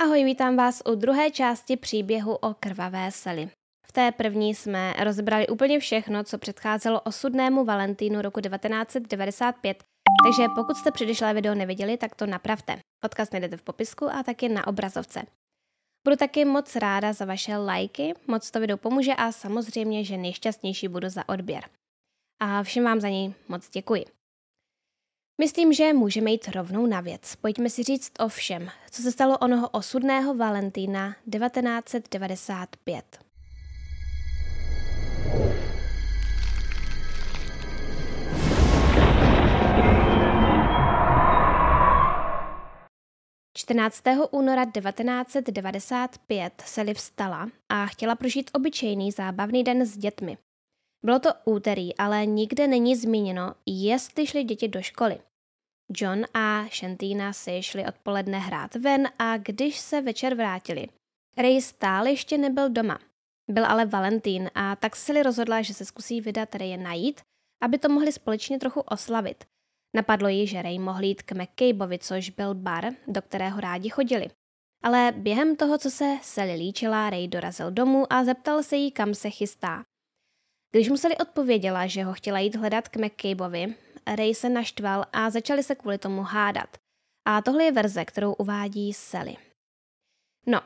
Ahoj, vítám vás u druhé části příběhu o krvavé sely. V té první jsme rozebrali úplně všechno, co předcházelo osudnému Valentínu roku 1995, takže pokud jste předešlé video neviděli, tak to napravte. Odkaz najdete v popisku a taky na obrazovce. Budu taky moc ráda za vaše lajky, moc to video pomůže a samozřejmě, že nejšťastnější budu za odběr. A všem vám za něj moc děkuji. Myslím, že můžeme jít rovnou na věc. Pojďme si říct o všem, co se stalo onoho osudného Valentína 1995. 14. února 1995 Sally vstala a chtěla prožít obyčejný zábavný den s dětmi. Bylo to úterý, ale nikde není zmíněno, jestli šli děti do školy. John a Shantina si šli odpoledne hrát ven a když se večer vrátili, Ray stále ještě nebyl doma. Byl ale Valentín a tak Sally rozhodla, že se zkusí vydat Raye najít, aby to mohli společně trochu oslavit – Napadlo jí, že Ray mohl jít k McCabeovi, což byl bar, do kterého rádi chodili. Ale během toho, co se Sally líčila, Ray dorazil domů a zeptal se jí, kam se chystá. Když mu Sally odpověděla, že ho chtěla jít hledat k McCabeovi, Ray se naštval a začali se kvůli tomu hádat. A tohle je verze, kterou uvádí Sally. No,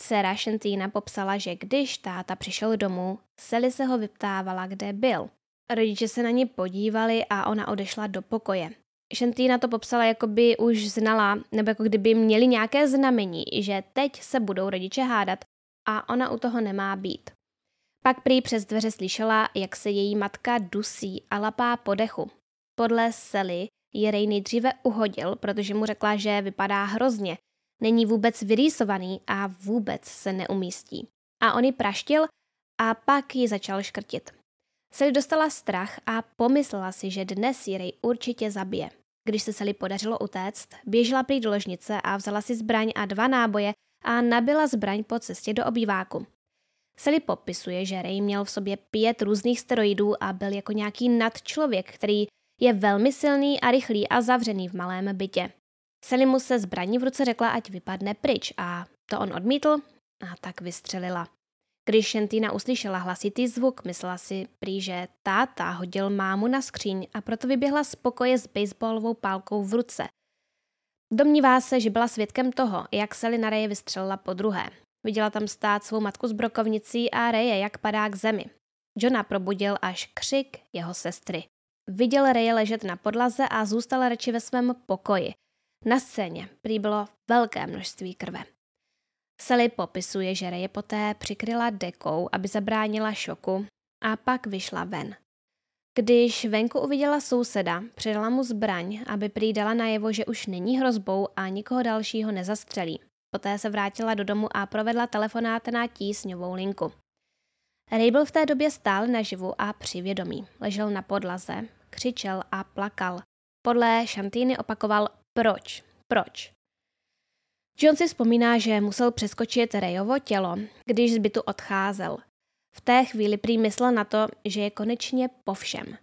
dcera Shantina popsala, že když táta přišel domů, Sally se ho vyptávala, kde byl – Rodiče se na ní podívali a ona odešla do pokoje. Šentýna to popsala, jako by už znala, nebo jako kdyby měli nějaké znamení, že teď se budou rodiče hádat a ona u toho nemá být. Pak prý přes dveře slyšela, jak se její matka dusí a lapá po dechu. Podle Sely je Ray nejdříve uhodil, protože mu řekla, že vypadá hrozně, není vůbec vyrýsovaný a vůbec se neumístí. A on ji praštil a pak ji začal škrtit. Sally dostala strach a pomyslela si, že dnes ji Ray určitě zabije. Když se Sally podařilo utéct, běžela prý do ložnice a vzala si zbraň a dva náboje a nabila zbraň po cestě do obýváku. Sally popisuje, že Ray měl v sobě pět různých steroidů a byl jako nějaký nadčlověk, který je velmi silný a rychlý a zavřený v malém bytě. Sally mu se zbraní v ruce řekla, ať vypadne pryč a to on odmítl a tak vystřelila. Když Šentína uslyšela hlasitý zvuk, myslela si prý, že táta hodil mámu na skříň a proto vyběhla z pokoje s baseballovou pálkou v ruce. Domnívá se, že byla svědkem toho, jak Sally na Reje vystřelila po druhé. Viděla tam stát svou matku s brokovnicí a Reje, jak padá k zemi. Johna probudil až křik jeho sestry. Viděl Reje ležet na podlaze a zůstal radši ve svém pokoji. Na scéně prý bylo velké množství krve. Sally popisuje, že Ray poté přikryla dekou, aby zabránila šoku a pak vyšla ven. Když venku uviděla souseda, předala mu zbraň, aby prý dala najevo, že už není hrozbou a nikoho dalšího nezastřelí. Poté se vrátila do domu a provedla telefonát na tísňovou linku. Ray byl v té době stále naživu a přivědomí. Ležel na podlaze, křičel a plakal. Podle Šantýny opakoval proč, proč. John si vzpomíná, že musel přeskočit Rayovo tělo, když z bytu odcházel. V té chvíli prý myslel na to, že je konečně po všem.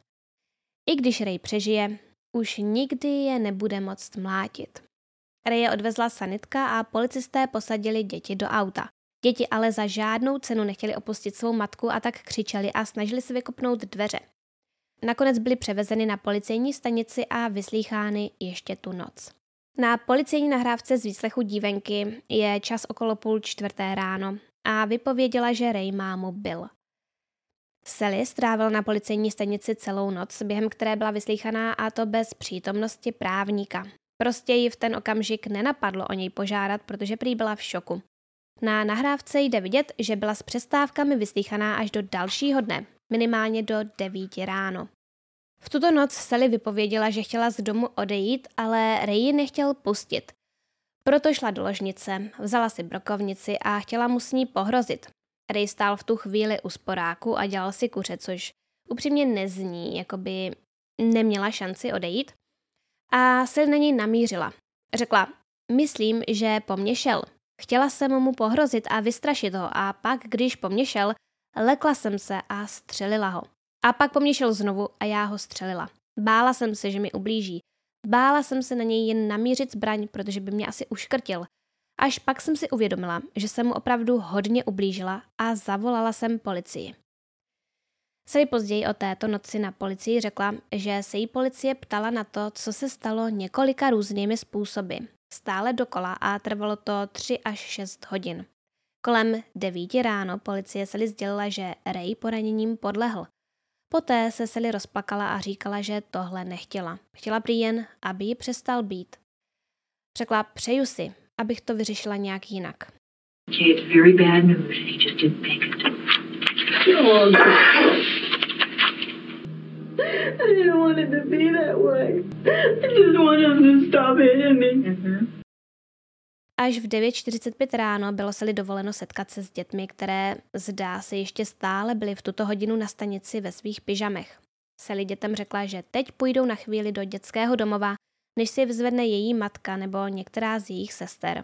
I když Ray přežije, už nikdy je nebude moct mlátit. Ray odvezla sanitka a policisté posadili děti do auta. Děti ale za žádnou cenu nechtěli opustit svou matku a tak křičeli a snažili se vykopnout dveře. Nakonec byly převezeny na policejní stanici a vyslýchány ještě tu noc. Na policejní nahrávce z výslechu dívenky je čas okolo půl čtvrté ráno a vypověděla, že Ray mámu byl. Sally strávil na policejní stanici celou noc, během které byla vyslíchaná a to bez přítomnosti právníka. Prostě ji v ten okamžik nenapadlo o něj požádat, protože prý byla v šoku. Na nahrávce jde vidět, že byla s přestávkami vyslíchaná až do dalšího dne, minimálně do 9 ráno. V tuto noc Sally vypověděla, že chtěla z domu odejít, ale Ray ji nechtěl pustit. Proto šla do ložnice, vzala si brokovnici a chtěla mu s ní pohrozit. Ray stál v tu chvíli u sporáku a dělal si kuře, což upřímně nezní, jako by neměla šanci odejít. A Sally na něj namířila. Řekla, myslím, že po mně šel. Chtěla jsem mu pohrozit a vystrašit ho a pak, když po mně šel, lekla jsem se a střelila ho. A pak po mně šel znovu a já ho střelila. Bála jsem se, že mi ublíží. Bála jsem se na něj jen namířit zbraň, protože by mě asi uškrtil. Až pak jsem si uvědomila, že jsem mu opravdu hodně ublížila a zavolala jsem policii. Sally později o této noci na policii řekla, že se jí policie ptala na to, co se stalo několika různými způsoby. Stále dokola a trvalo to 3 až 6 hodin. Kolem 9 ráno policie Sally sdělila, že Ray poraněním podlehl. Poté se Sally rozplakala a říkala, že tohle nechtěla. Chtěla prý jen, aby ji přestal být. Řekla, přeju si, abych to vyřešila nějak jinak. It's very bad news and he just didn't take it. I didn't want it to be that way. I just want him to stop hitting me. Mm-hmm. Až v 9.45 ráno bylo se dovoleno setkat se s dětmi, které zdá se ještě stále byly v tuto hodinu na stanici ve svých pyžamech. Sally dětem řekla, že teď půjdou na chvíli do dětského domova, než si je vzvedne její matka nebo některá z jejich sester.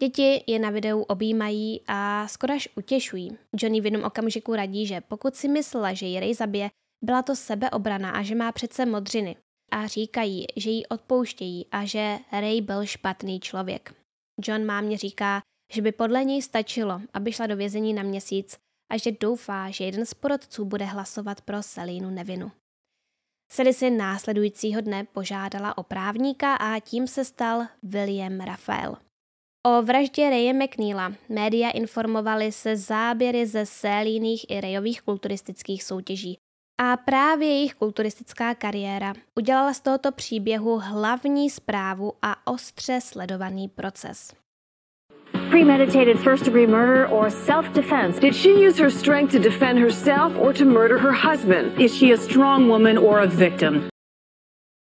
Děti je na videu objímají a skoro až utěšují. Johnny v jednom okamžiku radí, že pokud si myslela, že ji zabije, byla to sebeobrana a že má přece modřiny. A říkají, že ji odpouštějí a že Ray byl špatný člověk. John mámě říká, že by podle něj stačilo, aby šla do vězení na měsíc a že doufá, že jeden z porodců bude hlasovat pro Selínu nevinu. Sally si následujícího dne požádala o právníka a tím se stal William Raphael. O vraždě Raye McNeila média informovaly se záběry ze Selíných i Rayových kulturistických soutěží. A právě jejich kulturistická kariéra udělala z tohoto příběhu hlavní zprávu a ostře sledovaný proces. Premeditated first degree murder or self defense? Did she use her strength to defend herself or to murder her husband? Is she a strong woman or a victim?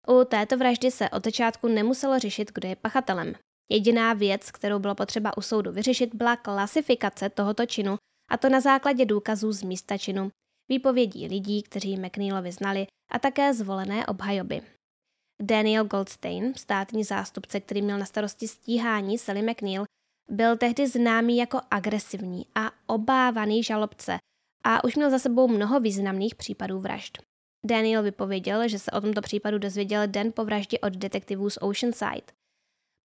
U této vraždy se od začátku nemuselo řešit, kdo je pachatelem. Jediná věc, kterou bylo potřeba u soudu vyřešit, byla klasifikace tohoto činu, a to na základě důkazů z místa činu, výpovědí lidí, kteří McNeilovi znali, a také zvolené obhajoby. Daniel Goldstein, státní zástupce, který měl na starosti stíhání Sally McNeil, byl tehdy známý jako agresivní a obávaný žalobce a už měl za sebou mnoho významných případů vražd. Daniel vypověděl, že se o tomto případu dozvěděl den po vraždě od detektivů z Oceanside.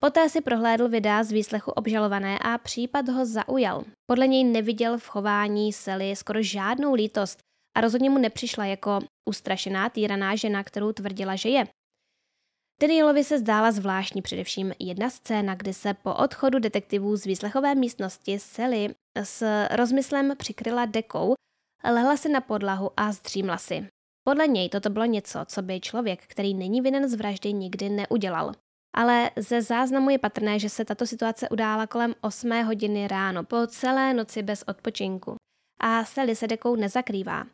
Poté si prohlédl videa z výslechu obžalované a případ ho zaujal. Podle něj neviděl v chování Sally skoro žádnou lítost a rozhodně mu nepřišla jako ustrašená týraná žena, kterou tvrdila, že je. Danielovi se zdála zvláštní především jedna scéna, kdy se po odchodu detektivů z výslechové místnosti Sally s rozmyslem přikryla dekou, lehla si na podlahu a zdřímla si. Podle něj toto bylo něco, co by člověk, který není vinen z vraždy, nikdy neudělal. Ale ze záznamu je patrné, že se tato situace udála kolem 8 hodiny ráno, po celé noci bez odpočinku. A Sally se dekou nezakrývá.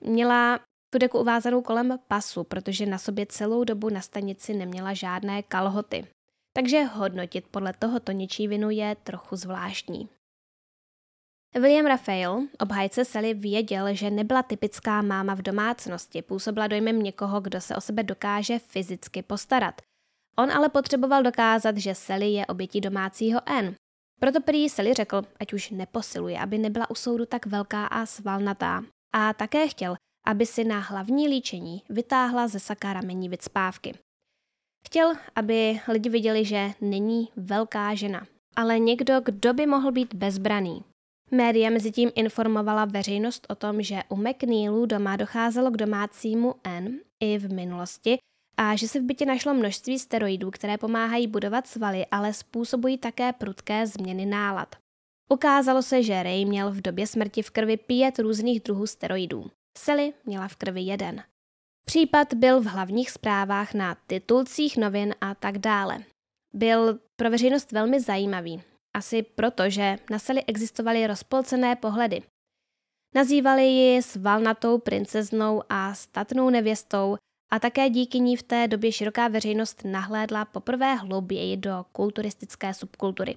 Měla tu deku uvázanou kolem pasu, protože na sobě celou dobu na stanici neměla žádné kalhoty. Takže hodnotit podle tohoto něčí vinu je trochu zvláštní. William Raphael, obhájce Sally, věděl, že nebyla typická máma v domácnosti, působila dojmem někoho, kdo se o sebe dokáže fyzicky postarat. On ale potřeboval dokázat, že Sally je obětí domácího N. Proto prý Sally řekl, ať už neposiluje, aby nebyla u soudu tak velká a svalnatá. A také chtěl, aby si na hlavní líčení vytáhla ze saka ramení vycpávky. Chtěl, aby lidi viděli, že není velká žena, ale někdo, kdo by mohl být bezbraný. Média mezi tím informovala veřejnost o tom, že u McNeilu doma docházelo k domácímu N i v minulosti a že se v bytě našlo množství steroidů, které pomáhají budovat svaly, ale způsobují také prudké změny nálad. Ukázalo se, že Ray měl v době smrti v krvi pět různých druhů steroidů. Sally měla v krvi jeden. Případ byl v hlavních zprávách na titulcích novin a tak dále. Byl pro veřejnost velmi zajímavý, asi proto, že na Sally existovaly rozpolcené pohledy. Nazývali ji svalnatou princeznou a statnou nevěstou a také díky ní v té době široká veřejnost nahlédla poprvé hlouběji do kulturistické subkultury.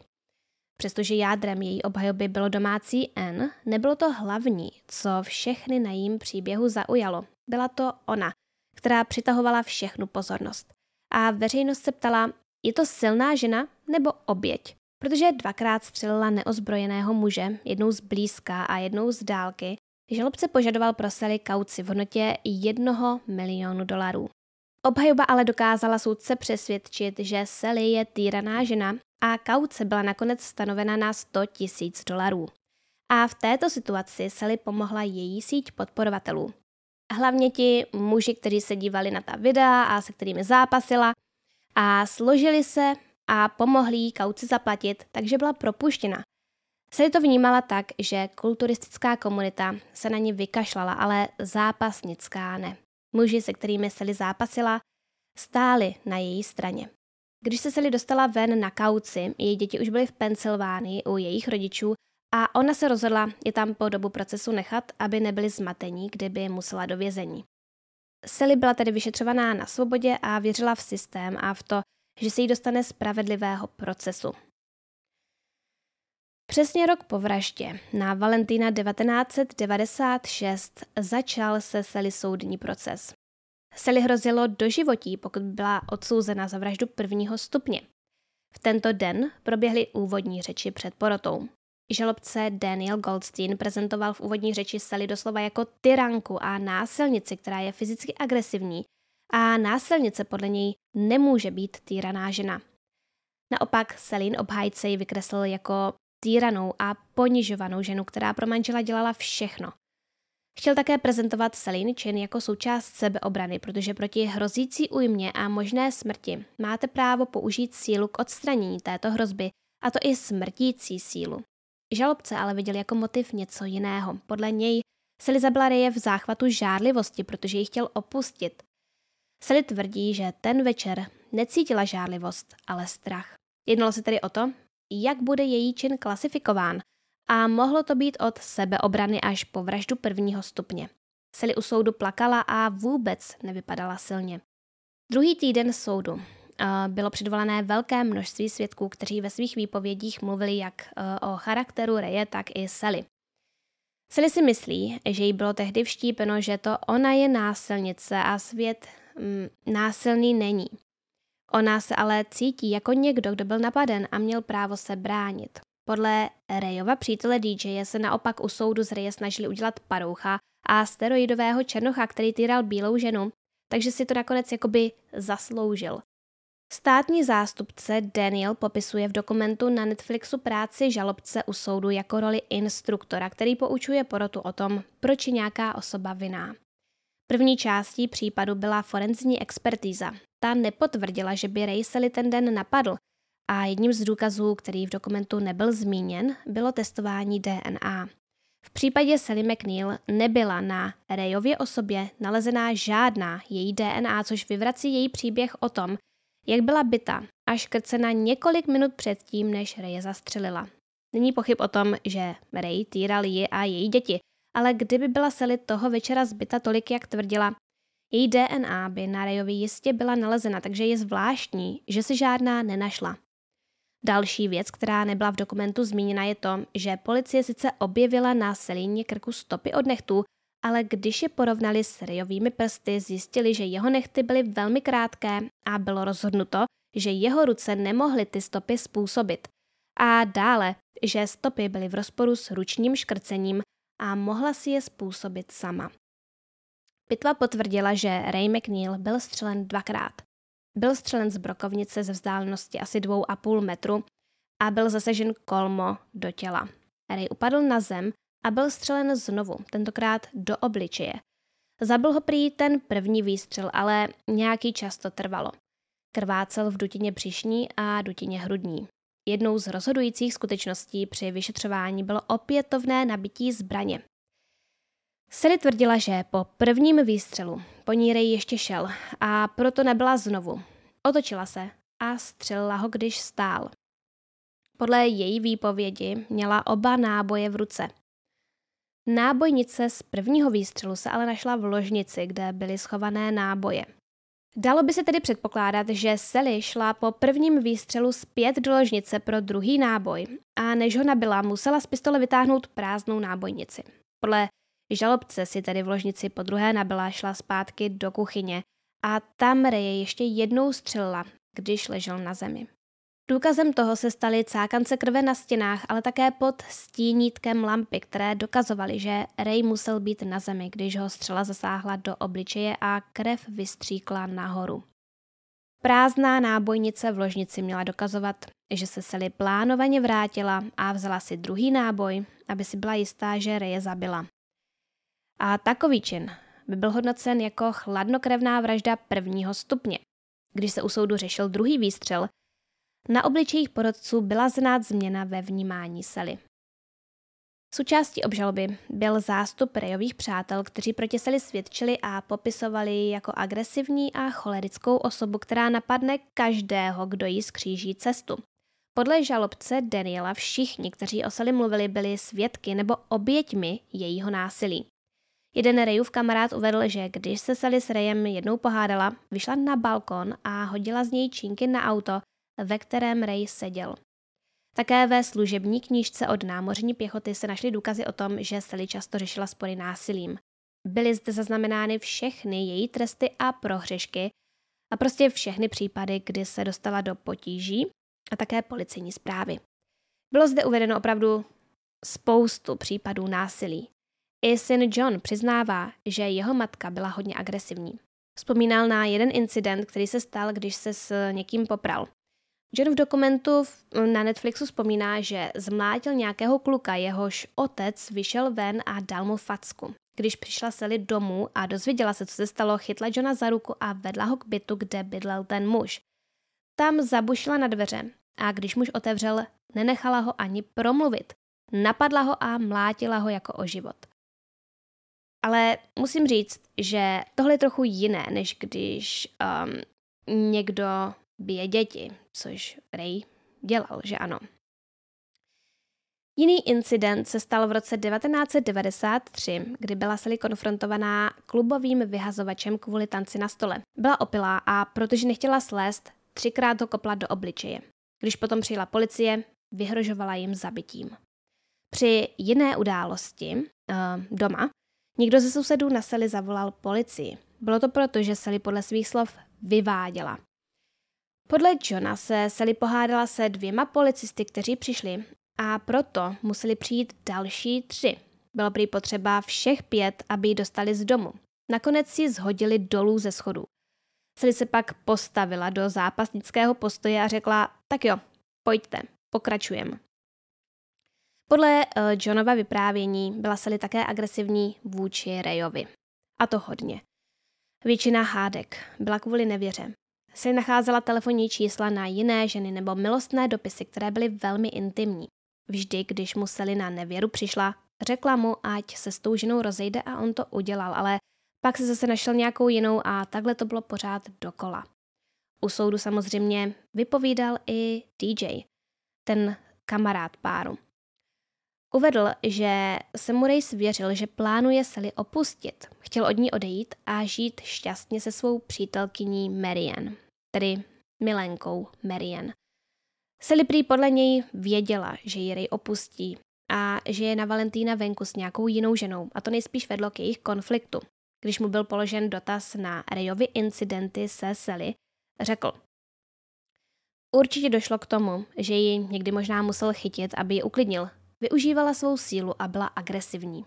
Přestože jádrem její obhajoby bylo domácí N, nebylo to hlavní, co všechny na jím příběhu zaujalo. Byla to ona, která přitahovala všechnu pozornost. A veřejnost se ptala, je to silná žena nebo oběť? Protože dvakrát střelila neozbrojeného muže, jednou z blízka a jednou z dálky, žalobce požadoval pro Sally kauci v hodnotě jednoho milionu dolarů. Obhajoba ale dokázala soudce přesvědčit, že Sally je týraná žena a kauce byla nakonec stanovena na 100 tisíc dolarů. A v této situaci Sally pomohla její síť podporovatelů. Hlavně ti muži, kteří se dívali na ta videa a se kterými zápasila a složili se a pomohli jí kauci zaplatit, takže byla propuštěna. Sally to vnímala tak, že kulturistická komunita se na ní vykašlala, ale zápasnická ne. Muži, se kterými Sally zápasila, stáli na její straně. Když se Sally dostala ven na kauci, její děti už byly v Pensylvánii u jejich rodičů a ona se rozhodla je tam po dobu procesu nechat, aby nebyli zmatení, kdyby musela do vězení. Sally byla tedy vyšetřovaná na svobodě a věřila v systém a v to, že se jí dostane spravedlivého procesu. Přesně rok po vraždě, na Valentína 1996, začal se Sally soudní proces. Sally hrozilo doživotí, pokud byla odsouzena za vraždu prvního stupně. V tento den proběhly úvodní řeči před porotou. Žalobce Daniel Goldstein prezentoval v úvodní řeči Sally doslova jako tyranku a násilnici, která je fyzicky agresivní a násilnice podle něj nemůže být týraná žena. Naopak Selin obhájce ji vykreslil jako týranou a ponižovanou ženu, která pro manžela dělala všechno. Chtěl také prezentovat Selin čin jako součást sebeobrany, protože proti hrozící újmě a možné smrti máte právo použít sílu k odstranění této hrozby, a to i smrtící sílu. Žalobce ale viděl jako motiv něco jiného. Podle něj Sally zabila Reje v záchvatu žárlivosti, protože ji chtěl opustit. Sally tvrdí, že ten večer necítila žárlivost, ale strach. Jednalo se tedy o to, jak bude její čin klasifikován a mohlo to být od sebeobrany až po vraždu prvního stupně. Sally u soudu plakala a vůbec nevypadala silně. Druhý týden soudu bylo předvolané velké množství svědků, kteří ve svých výpovědích mluvili jak e, o charakteru Reje, tak i Sally. Sally si myslí, že jí bylo tehdy vštípeno, že to ona je násilnice a svět mm, násilný není. Ona se ale cítí jako někdo, kdo byl napaden a měl právo se bránit. Podle Rejova přítele DJ se naopak u soudu z Reje snažili udělat paroucha a steroidového černocha, který týral bílou ženu, takže si to nakonec jakoby zasloužil. Státní zástupce Daniel popisuje v dokumentu na Netflixu práci žalobce u soudu jako roli instruktora, který poučuje porotu o tom, proč je nějaká osoba vinná. První částí případu byla forenzní expertíza. Ta nepotvrdila, že by Ray Sally ten den napadl a jedním z důkazů, který v dokumentu nebyl zmíněn, bylo testování DNA. V případě Sally McNeil nebyla na Rayově osobě nalezená žádná její DNA, což vyvrací její příběh o tom, jak byla byta a škrcena několik minut předtím, než Ray zastřelila. Není pochyb o tom, že Ray týral ji a její děti, ale kdyby byla Sally toho večera zbyta tolik, jak tvrdila, její DNA by na Rayovi jistě byla nalezena, takže je zvláštní, že se žádná nenašla. Další věc, která nebyla v dokumentu zmíněna, je to, že policie sice objevila na Selině krku stopy od nechtů, ale když je porovnali s Rayovými prsty, zjistili, že jeho nechty byly velmi krátké a bylo rozhodnuto, že jeho ruce nemohly ty stopy způsobit. A dále, že stopy byly v rozporu s ručním škrcením a mohla si je způsobit sama. Pitva potvrdila, že Ray McNeil byl střelen dvakrát. Byl střelen z brokovnice ze vzdálenosti asi dvou a půl metru a byl zasežen kolmo do těla. Ray upadl na zem a byl střelen znovu, tentokrát do obličeje. Zabil ho prý ten první výstřel, ale nějaký čas to trvalo. Krvácel v dutině břišní a dutině hrudní. Jednou z rozhodujících skutečností při vyšetřování bylo opětovné nabití zbraně. Sally tvrdila, že po prvním výstřelu po ní Ray ještě šel a proto nebyla znovu. Otočila se a střelila ho, když stál. Podle její výpovědi měla oba náboje v ruce. Nábojnice z prvního výstřelu se ale našla v ložnici, kde byly schované náboje. Dalo by se tedy předpokládat, že Sally šla po prvním výstřelu zpět do ložnice pro druhý náboj a než ho nabila, musela z pistole vytáhnout prázdnou nábojnici. Podle žalobce si tedy v ložnici po druhé nabila šla zpátky do kuchyně a tam Reje ještě jednou střelila, když ležel na zemi. Důkazem toho se staly cákance krve na stěnách, ale také pod stínítkem lampy, které dokazovaly, že Ray musel být na zemi, když ho střela zasáhla do obličeje a krev vystříkla nahoru. Prázdná nábojnice v ložnici měla dokazovat, že se Sally plánovaně vrátila a vzala si druhý náboj, aby si byla jistá, že Reje zabila. A takový čin by byl hodnocen jako chladnokrevná vražda prvního stupně. Když se u soudu řešil druhý výstřel, na obličejích porodců byla znát změna ve vnímání Sally. Součástí obžaloby byl zástup Rejových přátel, kteří proti Sally svědčili a popisovali ji jako agresivní a cholerickou osobu, která napadne každého, kdo jí skříží cestu. Podle žalobce Daniela všichni, kteří o Sally mluvili, byli svědky nebo oběťmi jejího násilí. Jeden Rejův kamarád uvedl, že když se Sally s Rejem jednou pohádala, vyšla na balkon a hodila z něj činky na auto, ve kterém Rej seděl. Také ve služební knížce od námořní pěchoty se našly důkazy o tom, že Sally často řešila spory násilím. Byly zde zaznamenány všechny její tresty a prohřešky a prostě všechny případy, kdy se dostala do potíží a také policejní zprávy. Bylo zde uvedeno opravdu spoustu případů násilí. I syn John přiznává, že jeho matka byla hodně agresivní. Vzpomínal na jeden incident, který se stal, když se s někým popral. John v dokumentu na Netflixu vzpomíná, že zmlátil nějakého kluka, jehož otec vyšel ven a dal mu facku. Když přišla Sally domů a dozvěděla se, co se stalo, chytla Johna za ruku a vedla ho k bytu, kde bydlel ten muž. Tam zabušila na dveře a když muž otevřel, nenechala ho ani promluvit. Napadla ho a mlátila ho jako o život. Ale musím říct, že tohle je trochu jiné, než když um, někdo bije děti, což Ray dělal, že ano. Jiný incident se stal v roce 1993, kdy byla Sally konfrontovaná klubovým vyhazovačem kvůli tanci na stole. Byla opilá a protože nechtěla slést, třikrát ho kopla do obličeje. Když potom přijela policie, vyhrožovala jim zabitím. Při jiné události uh, doma někdo ze sousedů na Sally zavolal policii. Bylo to proto, že Sally podle svých slov vyváděla. Podle Johna se Sally pohádala se dvěma policisty, kteří přišli a proto museli přijít další tři. Bylo prý potřeba všech pět, aby ji dostali z domu. Nakonec si zhodili dolů ze schodů. Sally se pak postavila do zápasnického postoje a řekla, tak jo, pojďte, pokračujeme. Podle uh, Johnova vyprávění byla Sally také agresivní vůči Rayovi. A to hodně. Většina hádek byla kvůli nevěře si nacházela telefonní čísla na jiné ženy nebo milostné dopisy, které byly velmi intimní. Vždy, když museli na nevěru přišla, řekla mu, ať se s tou ženou rozejde a on to udělal, ale pak se zase našel nějakou jinou a takhle to bylo pořád dokola. U soudu samozřejmě vypovídal i DJ, ten kamarád páru. Uvedl, že se mu Ray svěřil, že plánuje Sally opustit. Chtěl od ní odejít a žít šťastně se svou přítelkyní Marian tedy milenkou Marian. Sally prý podle něj věděla, že ji Ray opustí a že je na Valentína venku s nějakou jinou ženou a to nejspíš vedlo k jejich konfliktu. Když mu byl položen dotaz na Rayovi incidenty se Sally, řekl Určitě došlo k tomu, že ji někdy možná musel chytit, aby ji uklidnil. Využívala svou sílu a byla agresivní.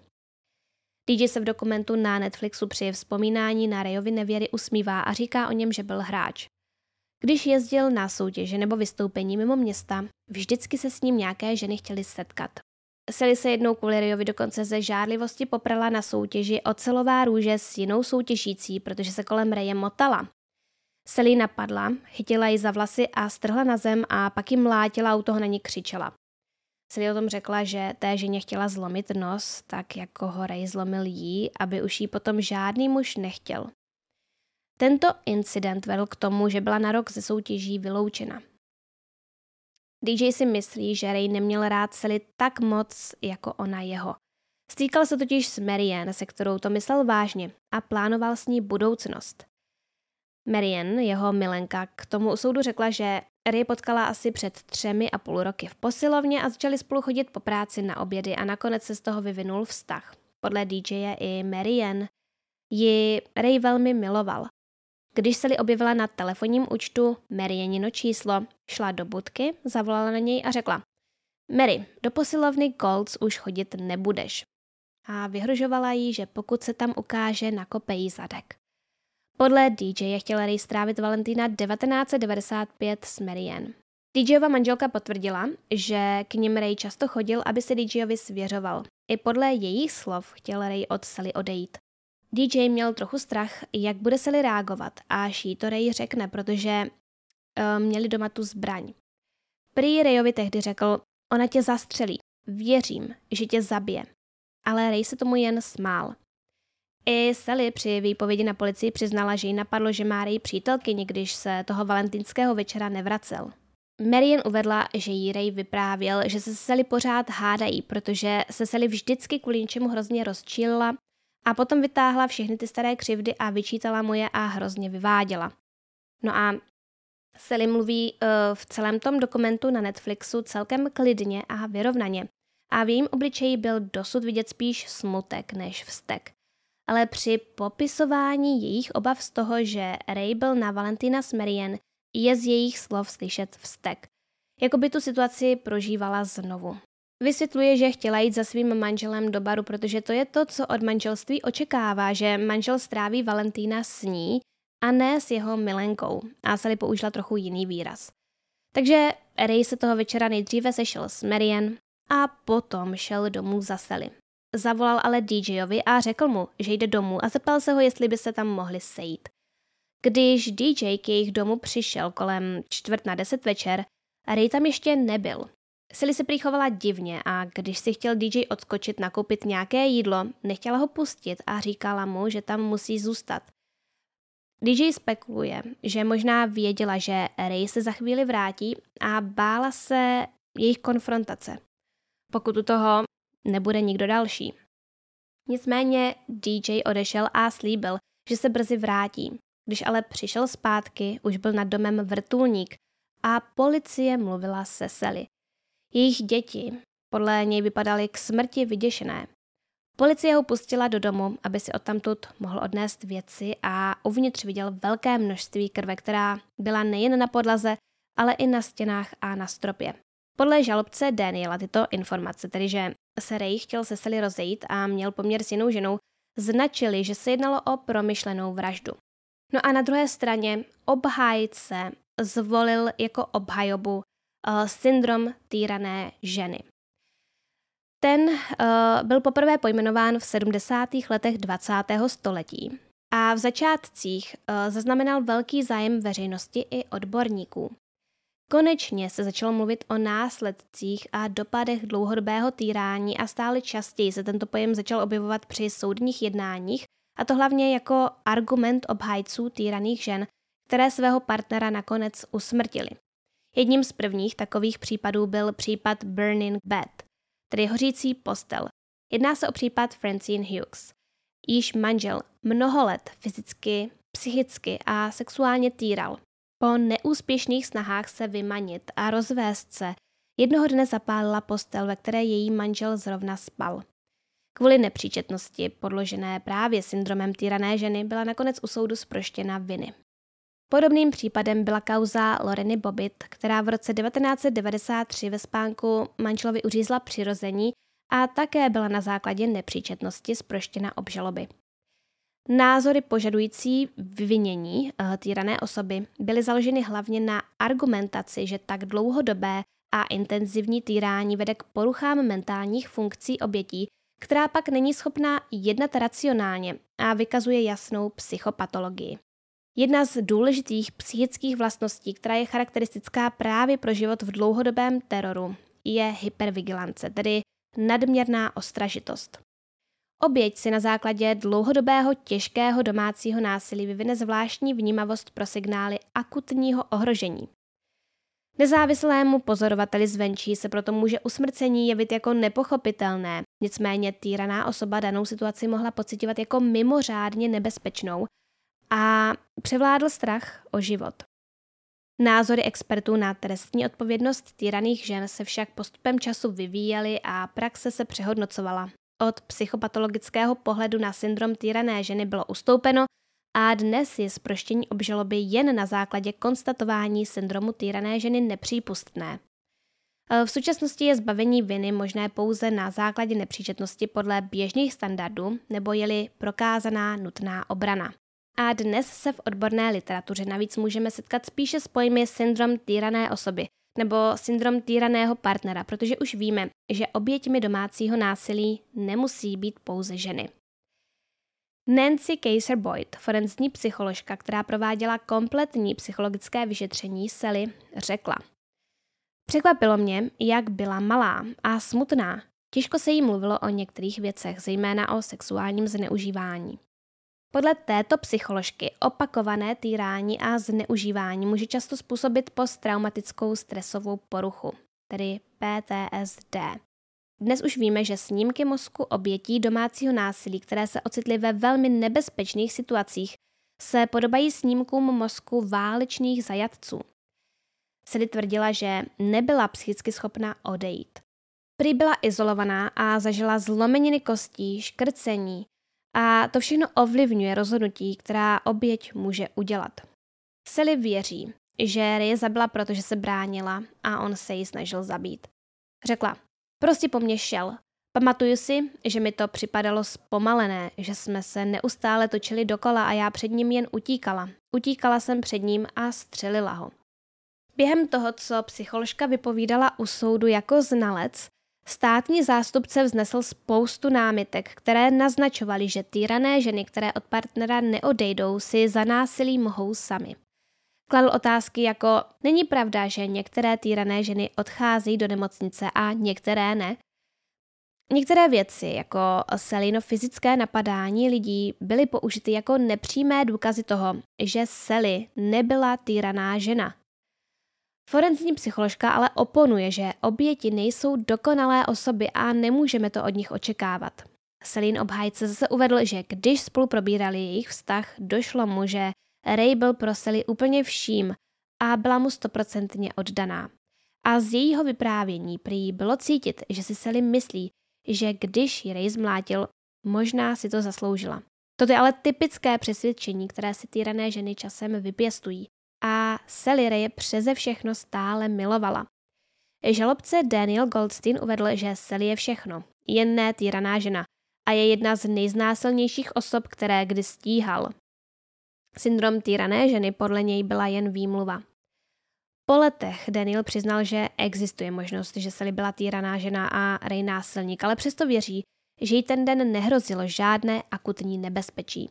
DJ se v dokumentu na Netflixu při vzpomínání na Rayovi nevěry usmívá a říká o něm, že byl hráč. Když jezdil na soutěže nebo vystoupení mimo města, vždycky se s ním nějaké ženy chtěly setkat. Sally se jednou kvůli Riovi dokonce ze žárlivosti poprala na soutěži ocelová růže s jinou soutěžící, protože se kolem Reje motala. Sally napadla, chytila ji za vlasy a strhla na zem a pak ji mlátila a u toho na ní křičela. Sally o tom řekla, že té ženě chtěla zlomit nos, tak jako ho Ray zlomil jí, aby už jí potom žádný muž nechtěl. Tento incident vedl k tomu, že byla na rok ze soutěží vyloučena. DJ si myslí, že Ray neměl rád Sally tak moc jako ona jeho. Stýkal se totiž s Marianne, se kterou to myslel vážně a plánoval s ní budoucnost. Marianne, jeho milenka, k tomu soudu řekla, že Ray potkala asi před třemi a půl roky v posilovně a začali spolu chodit po práci na obědy a nakonec se z toho vyvinul vztah. Podle DJ i Marianne ji Ray velmi miloval Když Sally objevila na telefonním účtu Marianino číslo, šla do budky, zavolala na něj a řekla Mary, do posilovny Golds už chodit nebudeš. A vyhrožovala jí, že pokud se tam ukáže, nakope jí zadek. Podle DJ chtěla Ray strávit Valentína 1995 s Marianne. DJova manželka potvrdila, že k ním Ray často chodil, aby se DJovi svěřoval. I podle jejich slov chtěl Ray od Sally odejít. DJ měl trochu strach, jak bude Sally reagovat, až jí to Ray řekne, protože uh, měli doma tu zbraň. Prý Rayovi tehdy řekl, ona tě zastřelí, věřím, že tě zabije. Ale Ray se tomu jen smál. I Sally při výpovědi na policii přiznala, že jí napadlo, že má Ray přítelkyni, když se toho valentínského večera nevracel. Marian uvedla, že jí Ray vyprávěl, že se Sally pořád hádají, protože se Sally vždycky kvůli něčemu hrozně rozčílila a potom vytáhla všechny ty staré křivdy a vyčítala mu je a hrozně vyváděla. No a Sally mluví uh, v celém tom dokumentu na Netflixu celkem klidně a vyrovnaně. A v jejím obličeji byl dosud vidět spíš smutek než vztek. Ale při popisování jejich obav z toho, že Ray byl na Valentina s je z jejich slov slyšet vztek. Jako by tu situaci prožívala znovu. Vysvětluje, že chtěla jít za svým manželem do baru, protože to je to, co od manželství očekává, že manžel stráví Valentína s ní a ne s jeho milenkou. A Sally použila trochu jiný výraz. Takže Ray se toho večera nejdříve sešel s Marian a potom šel domů za Sally. Zavolal ale DJovi a řekl mu, že jde domů a zeptal se ho, jestli by se tam mohli sejít. Když DJ k jejich domu přišel kolem čtvrt na deset večer, Ray tam ještě nebyl. Sally se přichovala divně a když si chtěl DJ odskočit nakoupit nějaké jídlo, nechtěla ho pustit a říkala mu, že tam musí zůstat. DJ spekuluje, že možná věděla, že Ray se za chvíli vrátí a bála se jejich konfrontace, pokud u toho nebude nikdo další. Nicméně DJ odešel a slíbil, že se brzy vrátí. Když ale přišel zpátky, už byl nad domem vrtulník a policie mluvila se Sally. Jejich děti podle něj vypadaly k smrti vyděšené. Policie ho pustila do domu, aby si odtamtud mohl odnést věci a uvnitř viděl velké množství krve, která byla nejen na podlaze, ale i na stěnách a na stropě. Podle žalobce Daniela tyto informace, tedy že se Ray chtěl se Sally rozejít a měl poměr s jinou ženou, značili, že se jednalo o promyšlenou vraždu. No a na druhé straně obhájce zvolil jako obhajobu syndrom týrané ženy. Ten uh, byl poprvé pojmenován v 70. letech 20. století a v začátcích uh, zaznamenal velký zájem veřejnosti i odborníků. Konečně se začalo mluvit o následcích a dopadech dlouhodobého týrání a stále častěji se tento pojem začal objevovat při soudních jednáních a to hlavně jako argument obhájců týraných žen, které svého partnera nakonec usmrtili. Jedním z prvních takových případů byl případ Burning Bed, tedy hořící postel. Jedná se o případ Francine Hughes. Již manžel mnoho let fyzicky, psychicky a sexuálně týral. Po neúspěšných snahách se vymanit a rozvést se, jednoho dne zapálila postel, ve které její manžel zrovna spal. Kvůli nepříčetnosti, podložené právě syndromem týrané ženy, byla nakonec u soudu zproštěna viny. Podobným případem byla kauza Loreny Bobbitt, která v roce 1993 ve spánku manželovi uřízla přirození a také byla na základě nepříčetnosti zproštěna obžaloby. Názory požadující vyvinění uh, týrané osoby byly založeny hlavně na argumentaci, že tak dlouhodobé a intenzivní týrání vede k poruchám mentálních funkcí obětí, která pak není schopná jednat racionálně a vykazuje jasnou psychopatologii. Jedna z důležitých psychických vlastností, která je charakteristická právě pro život v dlouhodobém teroru, je hypervigilance, tedy nadměrná ostražitost. Oběť si na základě dlouhodobého těžkého domácího násilí vyvine zvláštní vnímavost pro signály akutního ohrožení. Nezávislému pozorovateli zvenčí se proto může usmrcení jevit jako nepochopitelné, nicméně týraná osoba danou situaci mohla pocitovat jako mimořádně nebezpečnou a převládl strach o život. Názory expertů na trestní odpovědnost týraných žen se však postupem času vyvíjely a praxe se přehodnocovala. Od psychopatologického pohledu na syndrom týrané ženy bylo ustoupeno a dnes je zproštění obžaloby jen na základě konstatování syndromu týrané ženy nepřípustné. V současnosti je zbavení viny možné pouze na základě nepříčetnosti podle běžných standardů nebo je-li prokázaná nutná obrana. A dnes se v odborné literatuře navíc můžeme setkat spíše s pojmy syndrom týrané osoby nebo syndrom týraného partnera, protože už víme, že oběťmi domácího násilí nemusí být pouze ženy. Nancy Kaiser Boyd, forenzní psycholožka, která prováděla kompletní psychologické vyšetření Sally, řekla Překvapilo mě, jak byla malá a smutná. Těžko se jí mluvilo o některých věcech, zejména o sexuálním zneužívání. Podle této psycholožky opakované týrání a zneužívání může často způsobit posttraumatickou stresovou poruchu, tedy PTSD. Dnes už víme, že snímky mozku obětí domácího násilí, které se ocitly ve velmi nebezpečných situacích, se podobají snímkům mozku válečných zajatců. Sedy tvrdila, že nebyla psychicky schopna odejít. Prý byla izolovaná a zažila zlomeniny kostí, škrcení a to všechno ovlivňuje rozhodnutí, která oběť může udělat. Sally věří, že Ray zabila, protože se bránila a on se ji snažil zabít. Řekla, Prostě po mně šel. Pamatuju si, že mi to připadalo zpomalené, že jsme se neustále točili dokola a já před ním jen utíkala. Utíkala jsem před ním a střelila ho. Během toho, co psycholožka vypovídala u soudu jako znalec, státní zástupce vznesl spoustu námitek, které naznačovaly, že týrané ženy, které od partnera neodejdou, si za násilí mohou sami. Kladl otázky jako, není pravda, že některé týrané ženy odcházejí do nemocnice a některé ne? Některé věci, jako Selino fyzické napadání lidí, byly použity jako nepřímé důkazy toho, že Sally nebyla týraná žena. Forenzní psycholožka ale oponuje, že oběti nejsou dokonalé osoby a nemůžeme to od nich očekávat. Selin obhájce zase uvedl, že když spolu probírali jejich vztah, došlo mu, že Ray byl pro Sally úplně vším a byla mu stoprocentně oddaná. A z jejího vyprávění prý bylo cítit, že si Sally myslí, že když ji Ray zmlátil, možná si to zasloužila. Toto je ale typické přesvědčení, které si týrané ženy časem vypěstují. A Sally Ray přeze všechno stále milovala. Žalobce Daniel Goldstein uvedl, že Sally je všechno, jen ne týraná žena a je jedna z nejznásilnějších osob, které kdy stíhal. Syndrom týrané ženy podle něj byla jen výmluva. Po letech Daniel přiznal, že existuje možnost, že se byla týraná žena a Ray násilník, ale přesto věří, že jí ten den nehrozilo žádné akutní nebezpečí.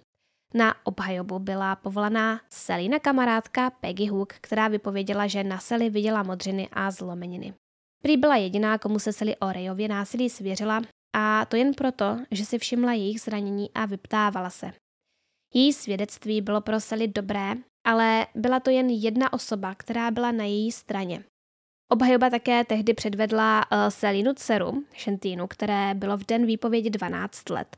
Na obhajobu byla povolaná Selina kamarádka Peggy Hook, která vypověděla, že na Sally viděla modřiny a zlomeniny. Prý byla jediná, komu se Sally o Rayově násilí svěřila a to jen proto, že si všimla jejich zranění a vyptávala se. Její svědectví bylo pro Sally dobré, ale byla to jen jedna osoba, která byla na její straně. Obhajoba také tehdy předvedla uh, Selinu dceru, Šentínu, které bylo v den výpovědi 12 let.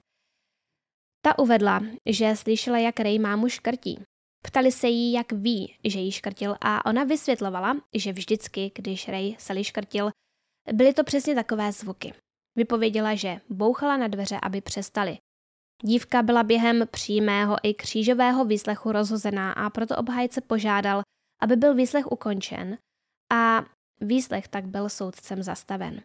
Ta uvedla, že slyšela, jak Ray mámu škrtí. Ptali se jí, jak ví, že jí škrtil a ona vysvětlovala, že vždycky, když Ray Sally škrtil, byly to přesně takové zvuky. Vypověděla, že bouchala na dveře, aby přestali. Dívka byla během přímého i křížového výslechu rozhozená a proto obhájce požádal, aby byl výslech ukončen a výslech tak byl soudcem zastaven.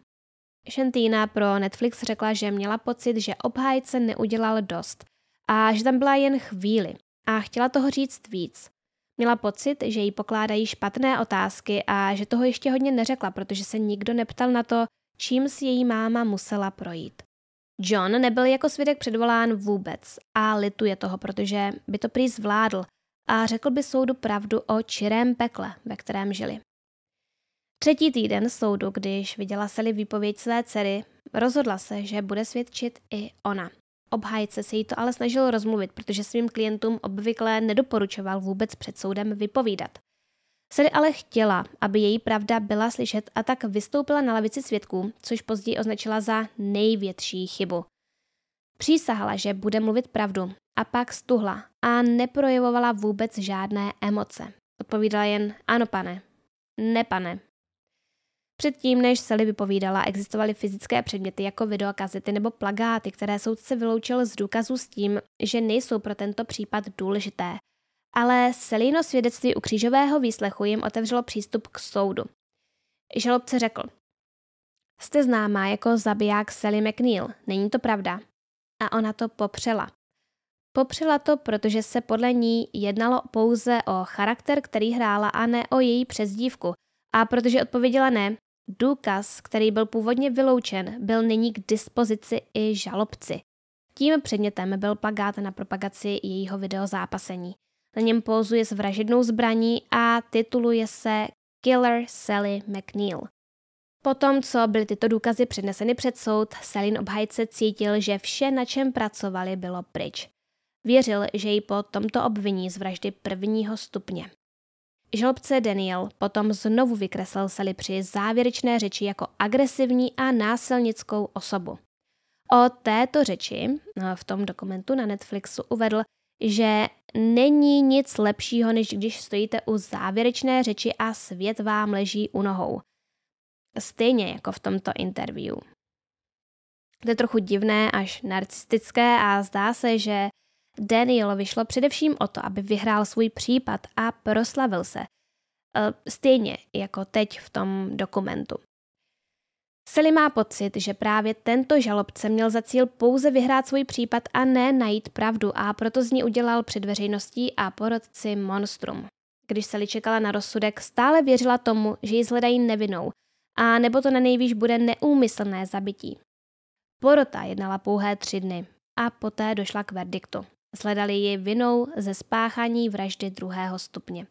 Shantina pro Netflix řekla, že měla pocit, že obhájce neudělal dost a že tam byla jen chvíli a chtěla toho říct víc. Měla pocit, že jí pokládají špatné otázky a že toho ještě hodně neřekla, protože se nikdo neptal na to, čím si její máma musela projít. John nebyl jako svědek předvolán vůbec a lituje toho, protože by to prý zvládl a řekl by soudu pravdu o čirém pekle, ve kterém žili. Třetí týden soudu, když viděla Sally výpověď své dcery, rozhodla se, že bude svědčit i ona. Obhájce se jí to ale snažil rozmluvit, protože svým klientům obvykle nedoporučoval vůbec před soudem vypovídat. Sally ale chtěla, aby její pravda byla slyšet a tak vystoupila na lavici svědků, což později označila za největší chybu. Přísahala, že bude mluvit pravdu a pak stuhla a neprojevovala vůbec žádné emoce. Odpovídala jen ano pane, ne pane. Předtím, než Sally vypovídala, existovaly fyzické předměty jako videokazety nebo plagáty, které soudce vyloučil z důkazů s tím, že nejsou pro tento případ důležité. Ale Selino svědectví u křížového výslechu jim otevřelo přístup k soudu. Žalobce řekl, Jste známá jako zabiják Sally McNeil, není to pravda? A ona to popřela. Popřela to, protože se podle ní jednalo pouze o charakter, který hrála a ne o její přezdívku. A protože odpověděla ne, důkaz, který byl původně vyloučen, byl nyní k dispozici i žalobci. Tím předmětem byl plagát na propagaci jejího videozápasení. Na něm pózuje s vražednou zbraní a tituluje se Killer Sally McNeil. Potom, co byly tyto důkazy předneseny před soud, Selin obhajce cítil, že vše, na čem pracovali, bylo pryč. Věřil, že ji po tomto obviní z vraždy prvního stupně. Žalobce Daniel potom znovu vykreslil Sally při závěrečné řeči jako agresivní a násilnickou osobu. O této řeči no, v tom dokumentu na Netflixu uvedl, že není nic lepšího, než když stojíte u závěrečné řeči a svět vám leží u nohou. Stejně jako v tomto interview. To je trochu divné až narcistické a zdá se, že Daniel vyšlo především o to, aby vyhrál svůj případ a proslavil se. E, stejně jako teď v tom dokumentu. Sally má pocit, že právě tento žalobce měl za cíl pouze vyhrát svůj případ a ne najít pravdu a proto z ní udělal před veřejností a porodci monstrum. Když Sally čekala na rozsudek, stále věřila tomu, že ji zhledají nevinou, a nebo to na nejvýš bude neúmyslné zabití. Porota jednala pouhé tři dny a poté došla k verdiktu. Sledali ji vinou ze spáchání vraždy druhého stupně.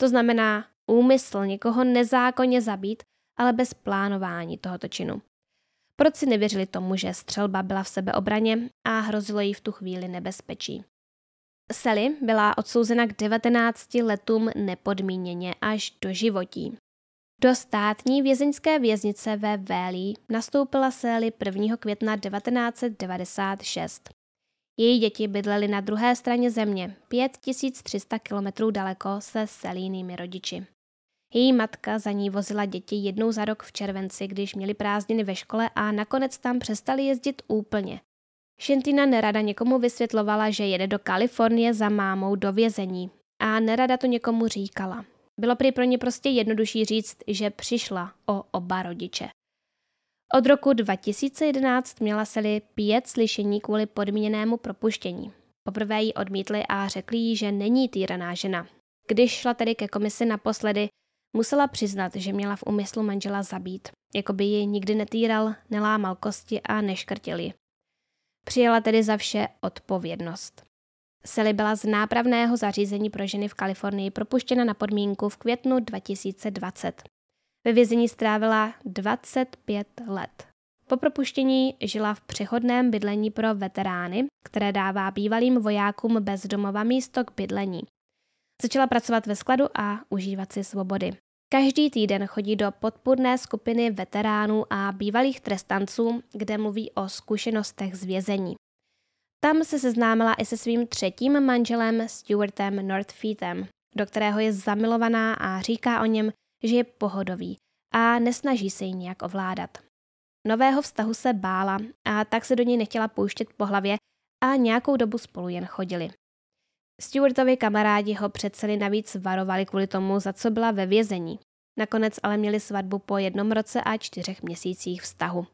To znamená úmysl někoho nezákonně zabít, ale bez plánování tohoto činu. Proč si nevěřili tomu, že střelba byla v sebeobraně a hrozilo jí v tu chvíli nebezpečí? Sally byla odsouzena k 19 letům nepodmíněně až do životí. Do státní vězeňské věznice ve Vélí nastoupila Sally 1. května 1996. Její děti bydlely na druhé straně země, 5300 kilometrů daleko se Selínými rodiči. Její matka za ní vozila děti jednou za rok v červenci, když měli prázdniny ve škole a nakonec tam přestali jezdit úplně. Shantina nerada někomu vysvětlovala, že jede do Kalifornie za mámou do vězení a nerada to někomu říkala. Bylo prý pro ně prostě jednodušší říct, že přišla o oba rodiče. Od roku 2011 měla Sally pět slyšení kvůli podmíněnému propuštění. Poprvé ji odmítli a řekli jí, že není týraná žena. Když šla tedy ke komisi naposledy, musela přiznat, že měla v úmyslu manžela zabít, jako by ji nikdy netýral, nelámal kosti a neškrtil ji. Přijela tedy za vše odpovědnost. Sally byla z nápravného zařízení pro ženy v Kalifornii propuštěna na podmínku v květnu 2020. Ve vězení strávila 25 let. Po propuštění žila v přechodném bydlení pro veterány, které dává bývalým vojákům bez domova místo k bydlení. Začala pracovat ve skladu a užívat si svobody. Každý týden chodí do podpůrné skupiny veteránů a bývalých trestanců, kde mluví o zkušenostech z vězení. Tam se seznámila i se svým třetím manželem Stuartem Northfeetem, do kterého je zamilovaná a říká o něm, že je pohodový a nesnaží se ji nějak ovládat. Nového vztahu se bála a tak se do něj nechtěla pouštět po hlavě a nějakou dobu spolu jen chodili. Stuartovi kamarádi ho přece navíc varovali kvůli tomu, za co byla ve vězení. Nakonec ale měli svatbu po jednom roce a čtyřech měsících vztahu.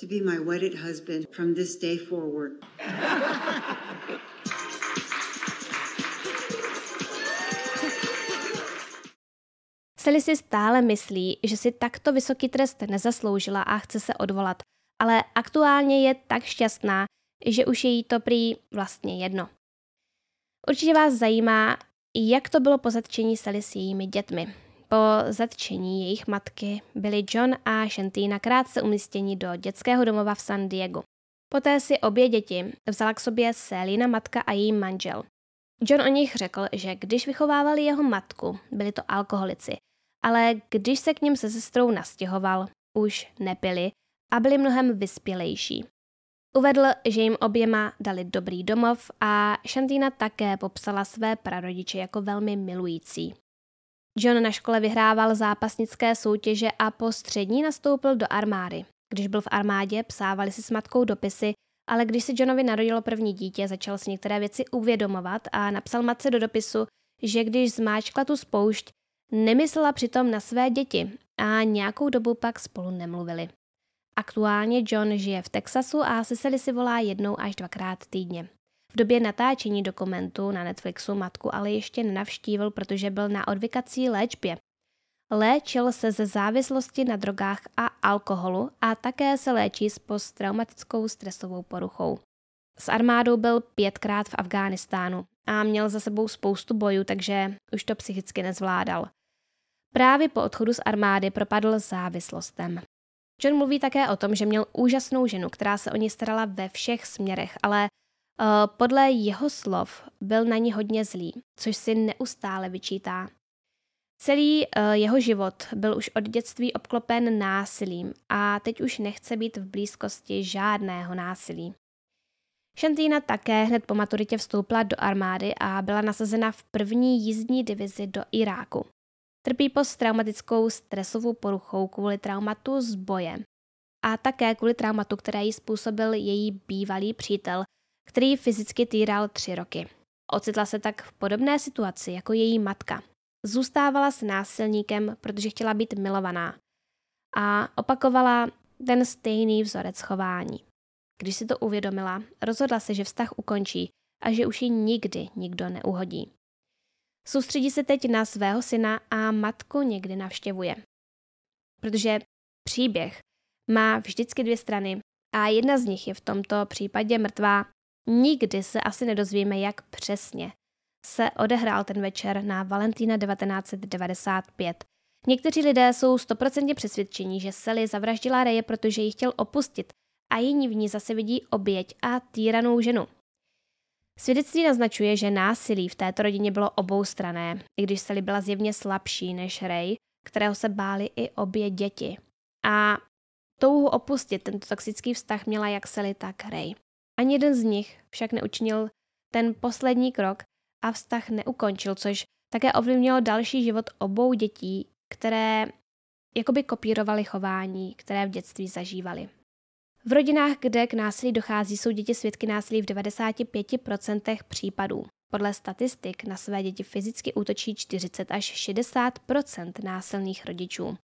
To be my wedded husband from this day forward. Sally si stále myslí, že si takto vysoký trest nezasloužila a chce se odvolat, ale aktuálně je tak šťastná, že už je jí to prý vlastně jedno. Určitě vás zajímá, jak to bylo po zatčení Sally s jejími dětmi. Po zatčení jejich matky byli John a Shantina krátce umístěni do dětského domova v San Diego. Poté si obě děti vzala k sobě Selina matka a její manžel. John o nich řekl, že když vychovávali jeho matku, byli to alkoholici ale když se k ním se sestrou nastěhoval, už nepili a byli mnohem vyspělejší. Uvedl, že jim oběma dali dobrý domov a Shantina také popsala své prarodiče jako velmi milující. John na škole vyhrával zápasnické soutěže a po střední nastoupil do armády. Když byl v armádě, psávali si s matkou dopisy, ale když se Johnovi narodilo první dítě, začal si některé věci uvědomovat a napsal matce do dopisu, že když zmáčkla tu spoušť, nemyslela přitom na své děti a nějakou dobu pak spolu nemluvili. Aktuálně John žije v Texasu a Sally si volá jednou až dvakrát týdně. V době natáčení dokumentu na Netflixu matku ale ještě nenavštívil, protože byl na odvykací léčbě. Léčil se ze závislosti na drogách a alkoholu a také se léčí s posttraumatickou stresovou poruchou. S armádou byl pětkrát v Afghánistánu a měl za sebou spoustu bojů, takže už to psychicky nezvládal. Právě po odchodu z armády propadl závislostem. John mluví také o tom, že měl úžasnou ženu, která se o ní starala ve všech směrech, ale uh, podle jeho slov byl na ní hodně zlý, což si neustále vyčítá. Celý uh, jeho život byl už od dětství obklopen násilím a teď už nechce být v blízkosti žádného násilí. Shantina také hned po maturitě vstoupila do armády a byla nasazena v první jízdní divizi do Iráku. Trpí posttraumatickou stresovou poruchou kvůli traumatu z boje a také kvůli traumatu, které jí způsobil její bývalý přítel, který fyzicky týral tři roky. Ocitla se tak v podobné situaci jako její matka. Zůstávala s násilníkem, protože chtěla být milovaná a opakovala ten stejný vzorec chování. Když si to uvědomila, rozhodla se, že vztah ukončí a že už ji nikdy nikdo neuhodí. Soustředí se teď na svého syna a matku někdy navštěvuje. Protože příběh má vždycky dvě strany a jedna z nich je v tomto případě mrtvá. Nikdy se asi nedozvíme, jak přesně se odehrál ten večer na Valentína 1995. Někteří lidé jsou stoprocentně přesvědčení, že Sally zavraždila Reje, protože ji chtěl opustit a jiní v ní zase vidí oběť a týranou ženu. Svědectví naznačuje, že násilí v této rodině bylo oboustrané, i když Sally byla zjevně slabší než Ray, kterého se báli i obě děti. A touhu opustit tento toxický vztah měla jak Sally, tak Ray. Ani jeden z nich však neučinil ten poslední krok a vztah neukončil, což také ovlivnilo další život obou dětí, které jakoby kopírovaly chování, které v dětství zažívali. V rodinách, kde k násilí dochází, jsou děti svědky násilí v 95% případů. Podle statistik na své děti fyzicky útočí 40 až 60% násilných rodičů.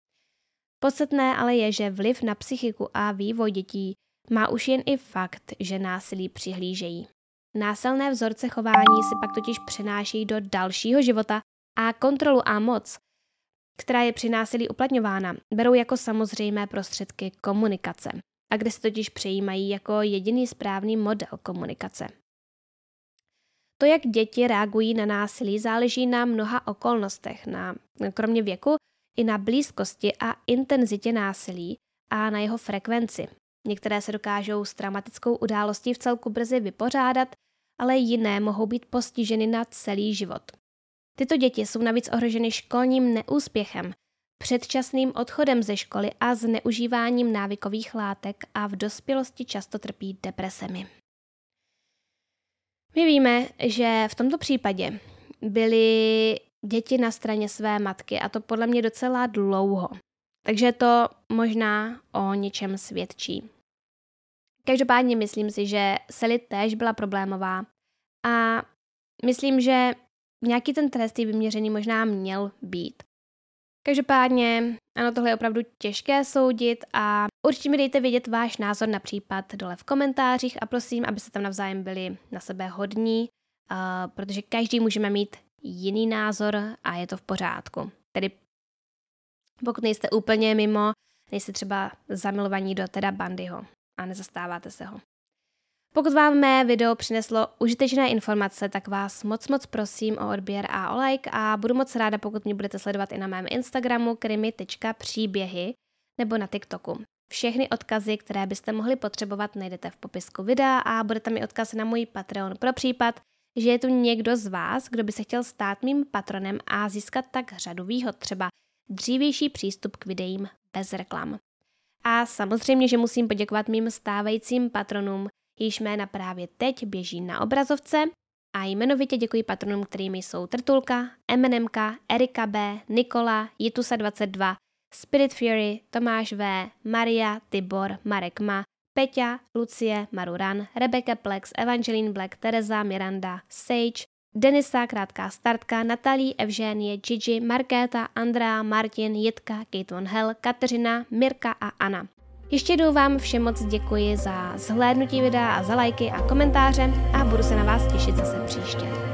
Podstatné ale je, že vliv na psychiku a vývoj dětí má už jen i fakt, že násilí přihlížejí. Násilné vzorce chování si pak totiž přenášejí do dalšího života a kontrolu a moc, která je při násilí uplatňována, berou jako samozřejmé prostředky komunikace a kde se totiž přejímají jako jediný správný model komunikace. To, jak děti reagují na násilí, záleží na mnoha okolnostech, na, kromě věku i na blízkosti a intenzitě násilí a na jeho frekvenci. Některé se dokážou s traumatickou událostí v celku brzy vypořádat, ale jiné mohou být postiženy na celý život. Tyto děti jsou navíc ohroženy školním neúspěchem, předčasným odchodem ze školy a zneužíváním návykových látek a v dospělosti často trpí depresemi. My víme, že v tomto případě byly děti na straně své matky a to podle mě docela dlouho. Takže to možná o něčem svědčí. Každopádně myslím si, že Sally též byla problémová a myslím, že nějaký ten trest vyměřený možná měl být. Každopádně, ano, tohle je opravdu těžké soudit a určitě mi dejte vědět váš názor na případ dole v komentářích a prosím, abyste tam navzájem byli na sebe hodní, uh, protože každý můžeme mít jiný názor a je to v pořádku. Tedy pokud nejste úplně mimo, nejste třeba zamilovaní do teda Bandyho a nezastáváte se ho. Pokud vám mé video přineslo užitečné informace, tak vás moc moc prosím o odběr a o like a budu moc ráda, pokud mě budete sledovat i na mém Instagramu krimi.příběhy nebo na TikToku. Všechny odkazy, které byste mohli potřebovat, najdete v popisku videa a bude tam i odkaz na můj Patreon pro případ, že je tu někdo z vás, kdo by se chtěl stát mým patronem a získat tak řadu výhod, třeba dřívější přístup k videím bez reklam. A samozřejmě, že musím poděkovat mým stávajícím patronům, jejíž jména právě teď běží na obrazovce A jmenovitě děkuji patronům, kterými jsou Trtulka, MNMK, Erika B, Nikola, Jitusa22, Spirit Fury, Tomáš V, Maria, Tibor, Marek Ma, Peťa, Lucie, Maruran, Rebecca Plex, Evangeline Black, Teresa, Miranda, Sage, Denisa, krátká startka, Natalí, Evženie, Gigi, Markéta, Andrea, Martin, Jitka, Kate Von Hell, Kateřina, Mirka a Anna. Ještě jednou vám všem moc děkuji za zhlédnutí videa a za lajky a komentáře a budu se na vás těšit zase příště.